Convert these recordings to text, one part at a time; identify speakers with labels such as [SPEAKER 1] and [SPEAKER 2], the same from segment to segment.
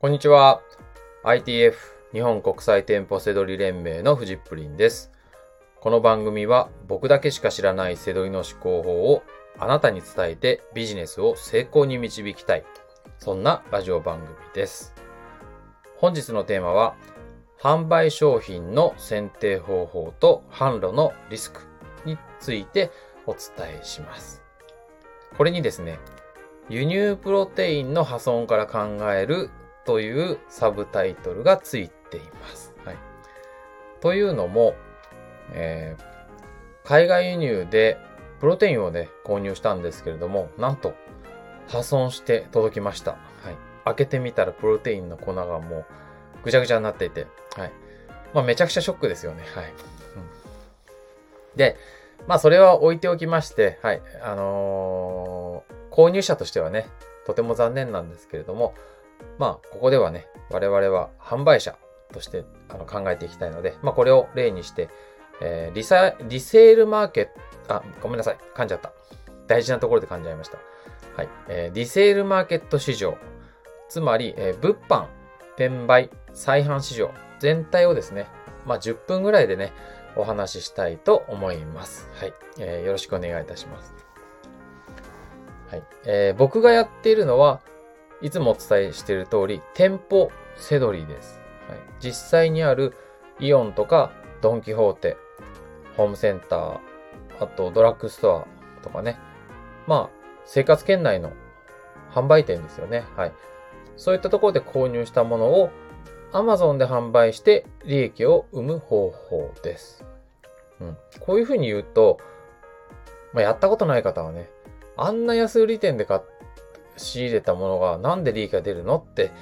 [SPEAKER 1] こんにちは。ITF 日本国際店舗セドリ連盟のフジップリンです。この番組は僕だけしか知らないセドリの思考法をあなたに伝えてビジネスを成功に導きたい。そんなラジオ番組です。本日のテーマは販売商品の選定方法と販路のリスクについてお伝えします。これにですね、輸入プロテインの破損から考えるというサブタイトルがついています。はい、というのも、えー海外輸入でプロテインをね、購入したんですけれども、なんと破損して届きました。はい。開けてみたらプロテインの粉がもうぐちゃぐちゃになっていて、はい。まあめちゃくちゃショックですよね。はい。うんで、まあそれは置いておきまして、はい。あのー購入者としてはね、とても残念なんですけれども、まあここではね、我々は販売者としてあの考えていきたいので、まあこれを例にして、えーリサ、リセールマーケット、あ、ごめんなさい。噛んじゃった。大事なところで噛んじゃいました。はい。えーリセールマーケット市場。つまり、えー物販、転売、再販市場全体をですね、まあ10分ぐらいでね、お話ししたいと思います。はい。えーよろしくお願いいたします。はい。えー僕がやっているのは、いつもお伝えしている通り、店舗セドリーです。はい。実際にあるイオンとかドンキホーテ、ホームセンター、あとドラッグストアとかね。まあ、生活圏内の販売店ですよね。はい。そういったところで購入したものを Amazon で販売して利益を生む方法です。うん。こういうふうに言うと、まあ、やったことない方はね、あんな安売り店で買って仕入れたものがなんで利益が出るのって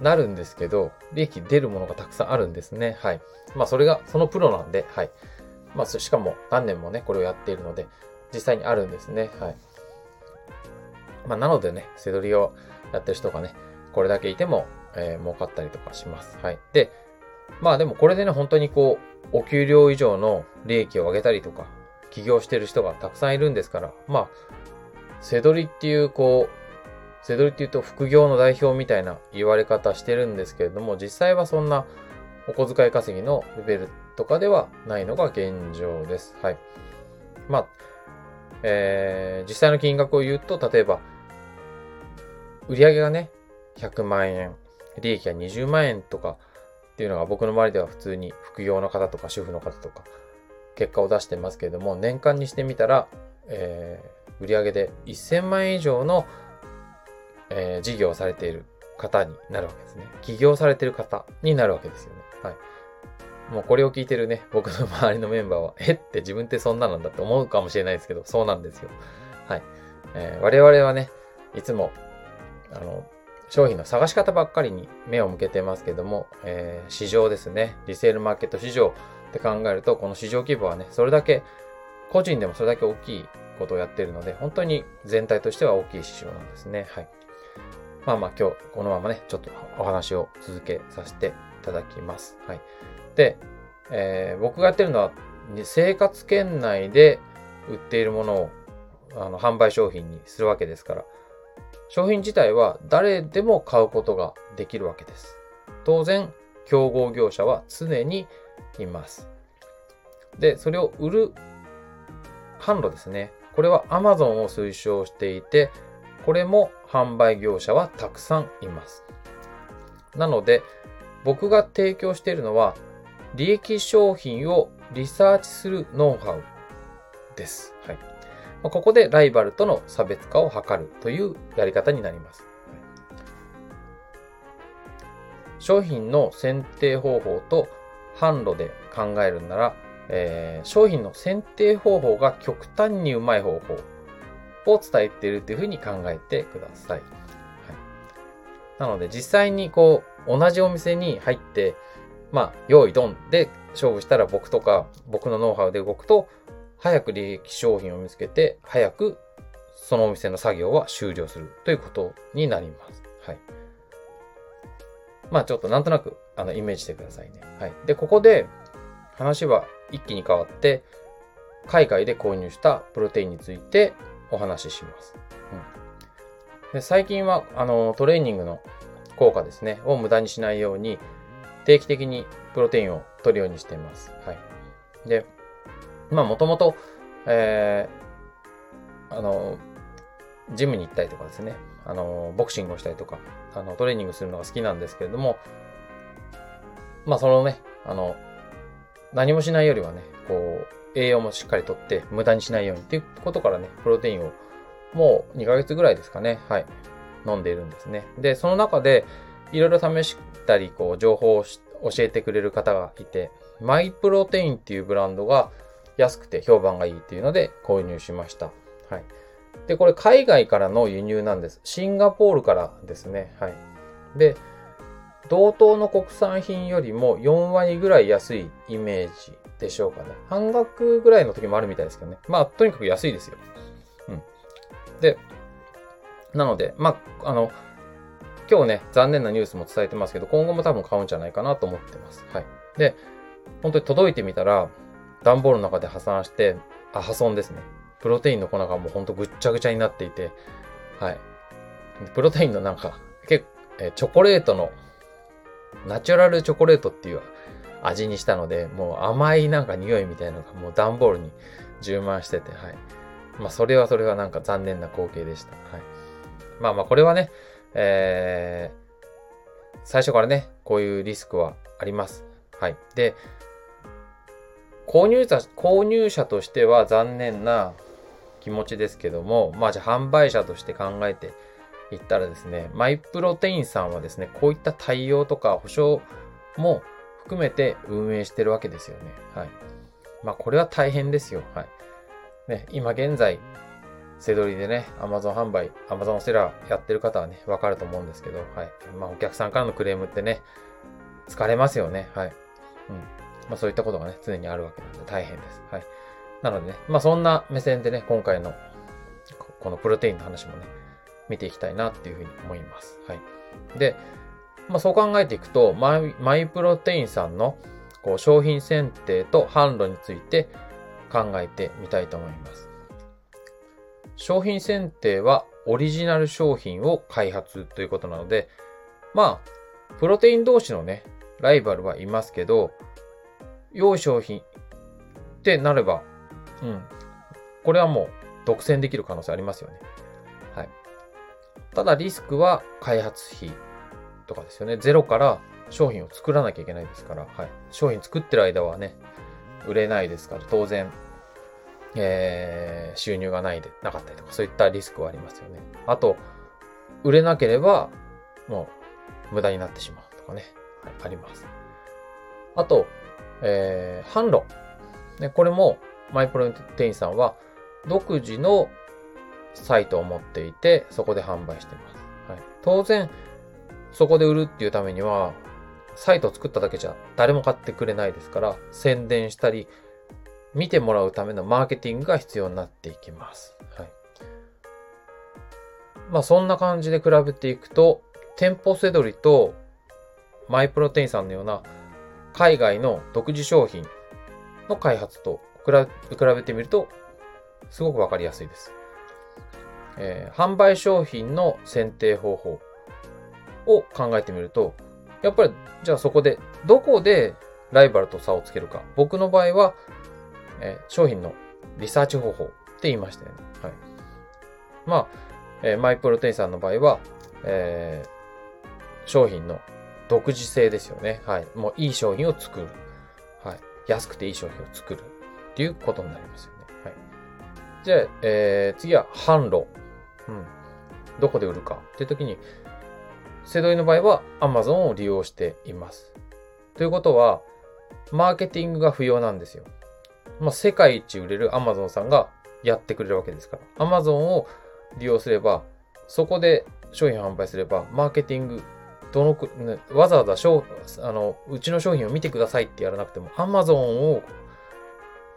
[SPEAKER 1] なるんですけど、利益出るものがたくさんあるんですね。はい。まあそれがそのプロなんで、はい。まあしかも何年もね、これをやっているので、実際にあるんですね。はい。まあなのでね、セドリをやってる人がね、これだけいても、えー儲かったりとかします。はい。で、まあでもこれでね、本当にこう、お給料以上の利益を上げたりとか、起業してる人がたくさんいるんですから、まあ、セドリっていうこう、セドリって言うと副業の代表みたいな言われ方してるんですけれども、実際はそんなお小遣い稼ぎのレベルとかではないのが現状です。はい。まあ、えー、実際の金額を言うと、例えば、売上がね、100万円、利益が20万円とかっていうのが僕の周りでは普通に副業の方とか主婦の方とか結果を出してますけれども、年間にしてみたら、えー、売上で1000万円以上のえー事業されている方になるわけですね。起業されている方になるわけですよね。はい。もうこれを聞いてるね、僕の周りのメンバーは、えって自分ってそんななんだって思うかもしれないですけど、そうなんですよ。はい。えー我々はね、いつも、あの、商品の探し方ばっかりに目を向けてますけども、えー市場ですね。リセールマーケット市場って考えると、この市場規模はね、それだけ、個人でもそれだけ大きいことをやっているので、本当に全体としては大きい市場なんですね。はい。まあまあ今日このままね、ちょっとお話を続けさせていただきます。はい。で、えー僕がやってるのは、生活圏内で売っているものをあの販売商品にするわけですから、商品自体は誰でも買うことができるわけです。当然、競合業者は常にいます。で、それを売る販路ですね。これは Amazon を推奨していて、これも販売業者はたくさんいます。なので、僕が提供しているのは、利益商品をリサーチするノウハウです。はい。ここでライバルとの差別化を図るというやり方になります。商品の選定方法と販路で考えるなら、えー商品の選定方法が極端にうまい方法を伝えているというふうに考えてください。はい、なので実際にこう同じお店に入って、まあ、用意ドンで勝負したら僕とか僕のノウハウで動くと、早く利益商品を見つけて、早くそのお店の作業は終了するということになります。はい。まあちょっとなんとなくあのイメージしてくださいね。はい。で、ここで話は一気に変わって、海外で購入したプロテインについてお話しします。うん、で最近はあのトレーニングの効果ですね、を無駄にしないように、定期的にプロテインを取るようにしています。はい。で、まあもともと、えー、あの、ジムに行ったりとかですね、あの、ボクシングをしたりとか、あの、トレーニングするのが好きなんですけれども、まあそのね、あの、何もしないよりはね、こう、栄養もしっかりとって無駄にしないようにっていうことからね、プロテインをもう2ヶ月ぐらいですかね、はい、飲んでいるんですね。で、その中でいろいろ試したり、こう、情報を教えてくれる方がいて、マイプロテインっていうブランドが安くて評判がいいっていうので購入しました。はい。で、これ海外からの輸入なんです。シンガポールからですね。はい。で、同等の国産品よりも4割ぐらい安いイメージでしょうかね。半額ぐらいの時もあるみたいですけどね。まあ、とにかく安いですよ。うん。で、なので、まあ、あの、今日ね、残念なニュースも伝えてますけど、今後も多分買うんじゃないかなと思ってます。はい。で、本当に届いてみたら、段ボールの中で破産して、あ、破損ですね。プロテインの粉がもうほんとぐっちゃぐちゃになっていて、はい。プロテインのなんか、結構、えチョコレートの、ナチュラルチョコレートっていう味にしたので、もう甘いなんか匂いみたいなのがもう段ボールに充満してて、はい。まあそれはそれはなんか残念な光景でした。はい。まあまあこれはね、えー、最初からね、こういうリスクはあります。はい。で、購入者、購入者としては残念な気持ちですけども、まあじゃあ販売者として考えていったらですね、マイプロテインさんはですね、こういった対応とか保証も含めて運営してるわけですよね。はい。まあこれは大変ですよ。はい。ね、今現在、セドリでね、Amazon 販売、Amazon セラーやってる方はね、わかると思うんですけど、はい。まあ、お客さんからのクレームってね、疲れますよね。はい。うん。まあ、そういったことがね、常にあるわけなんで大変です。はい。なのでね、まあ、そんな目線でね、今回の、このプロテインの話もね、見ていきたいなっていうふうに思います。はい。で、まあ、そう考えていくと、マイマイプロテインさんのこう商品選定と販路について考えてみたいと思います。商品選定はオリジナル商品を開発ということなので、まあ、プロテイン同士のね、ライバルはいますけど、良い商品ってなれば、うん。これはもう独占できる可能性ありますよね。はい。ただリスクは開発費とかですよね。ゼロから商品を作らなきゃいけないですから、はい。商品作ってる間はね、売れないですから、当然えー、収入がないで、なかったりとか、そういったリスクはありますよね。あと、売れなければ、もう、無駄になってしまうとかね、はい、あります。あと、えー、販路。ね、これも、マイプロテインさんは、独自のサイトを持っていて、そこで販売してます。はい、当然、そこで売るっていうためには、サイトを作っただけじゃ誰も買ってくれないですから、宣伝したり、見てもらうためのマーケティングが必要になっていきます。はい。まあそんな感じで比べていくと、店舗セドリとマイプロテインさんのような海外の独自商品の開発と比べてみると、すごくわかりやすいです。えー、販売商品の選定方法を考えてみると、やっぱり、じゃあそこで、どこでライバルと差をつけるか。僕の場合は、えー、商品のリサーチ方法って言いましたよね。はい。まあ、えー、マイプロテインさんの場合は、えー、商品の独自性ですよね。はい。もういい商品を作る。はい。安くていい商品を作る。っていうことになりますよね。はい。じゃあ、えー、次は販路。うん。どこで売るかっていう時に、セドリの場合は Amazon を利用しています。ということは、マーケティングが不要なんですよ。まあ、世界一売れる Amazon さんがやってくれるわけですから。Amazon を利用すれば、そこで商品販売すれば、マーケティング、どのく、ね、わざわざ商、あの、うちの商品を見てくださいってやらなくても、Amazon を、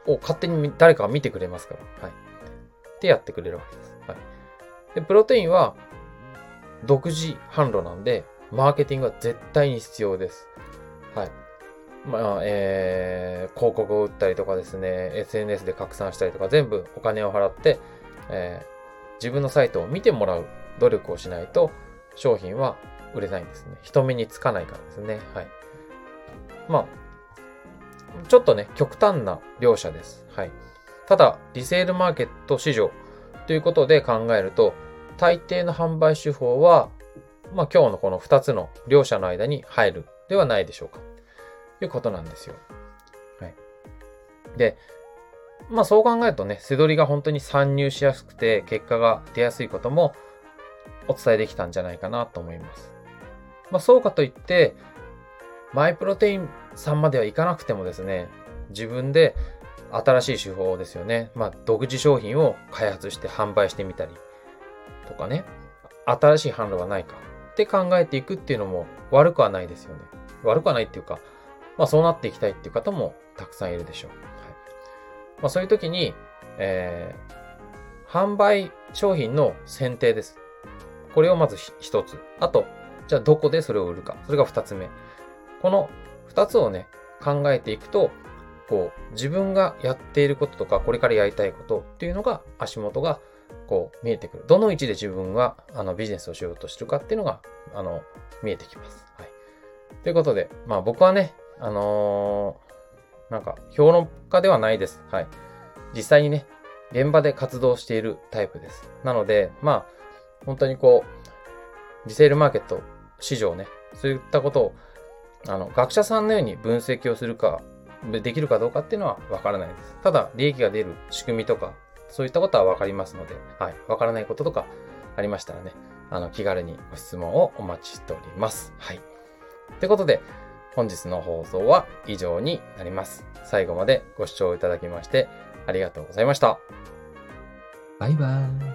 [SPEAKER 1] を勝手に誰かが見てくれますから。はい。ってやってくれるわけです。はい。で、プロテインは、独自販路なんで、マーケティングは絶対に必要です。はい。まあ、えー、広告を打ったりとかですね、SNS で拡散したりとか、全部お金を払って、えー、自分のサイトを見てもらう努力をしないと、商品は売れないんですね。人目につかないからですね。はい。まあ、ちょっとね、極端な両者です。はい。ただ、リセールマーケット市場ということで考えると、大抵の販売手法は、まあ今日のこの2つの両者の間に入るではないでしょうか。ということなんですよ。はい。で、まあそう考えるとね、背取りが本当に参入しやすくて結果が出やすいこともお伝えできたんじゃないかなと思います。まあそうかといって、マイプロテインさんまではいかなくてもですね、自分で新しい手法ですよね。まあ独自商品を開発して販売してみたりとかね、新しい販路はないかって考えていくっていうのも悪くはないですよね。悪くはないっていうか、まあそうなっていきたいっていう方もたくさんいるでしょう。はい。まあそういう時に、えー、販売商品の選定です。これをまず一つ。あと、じゃあどこでそれを売るか。それが二つ目。この二つをね、考えていくと、こう、自分がやっていることとか、これからやりたいことっていうのが、足元が、こう、見えてくる。どの位置で自分は、あの、ビジネスをしようとしてるかっていうのが、あの、見えてきます。はい。ということで、まあ僕はね、あのー、なんか、評論家ではないです。はい。実際にね、現場で活動しているタイプです。なので、まあ、本当にこう、リセールマーケット、市場ね、そういったことを、あの、学者さんのように分析をするか、できるかどうかっていうのはわからないです。ただ、利益が出る仕組みとか、そういったことはわかりますので、はい。わからないこととかありましたらね、あの、気軽にご質問をお待ちしております。はい。ってことで、本日の放送は以上になります。最後までご視聴いただきましてありがとうございました。
[SPEAKER 2] バイバーイ。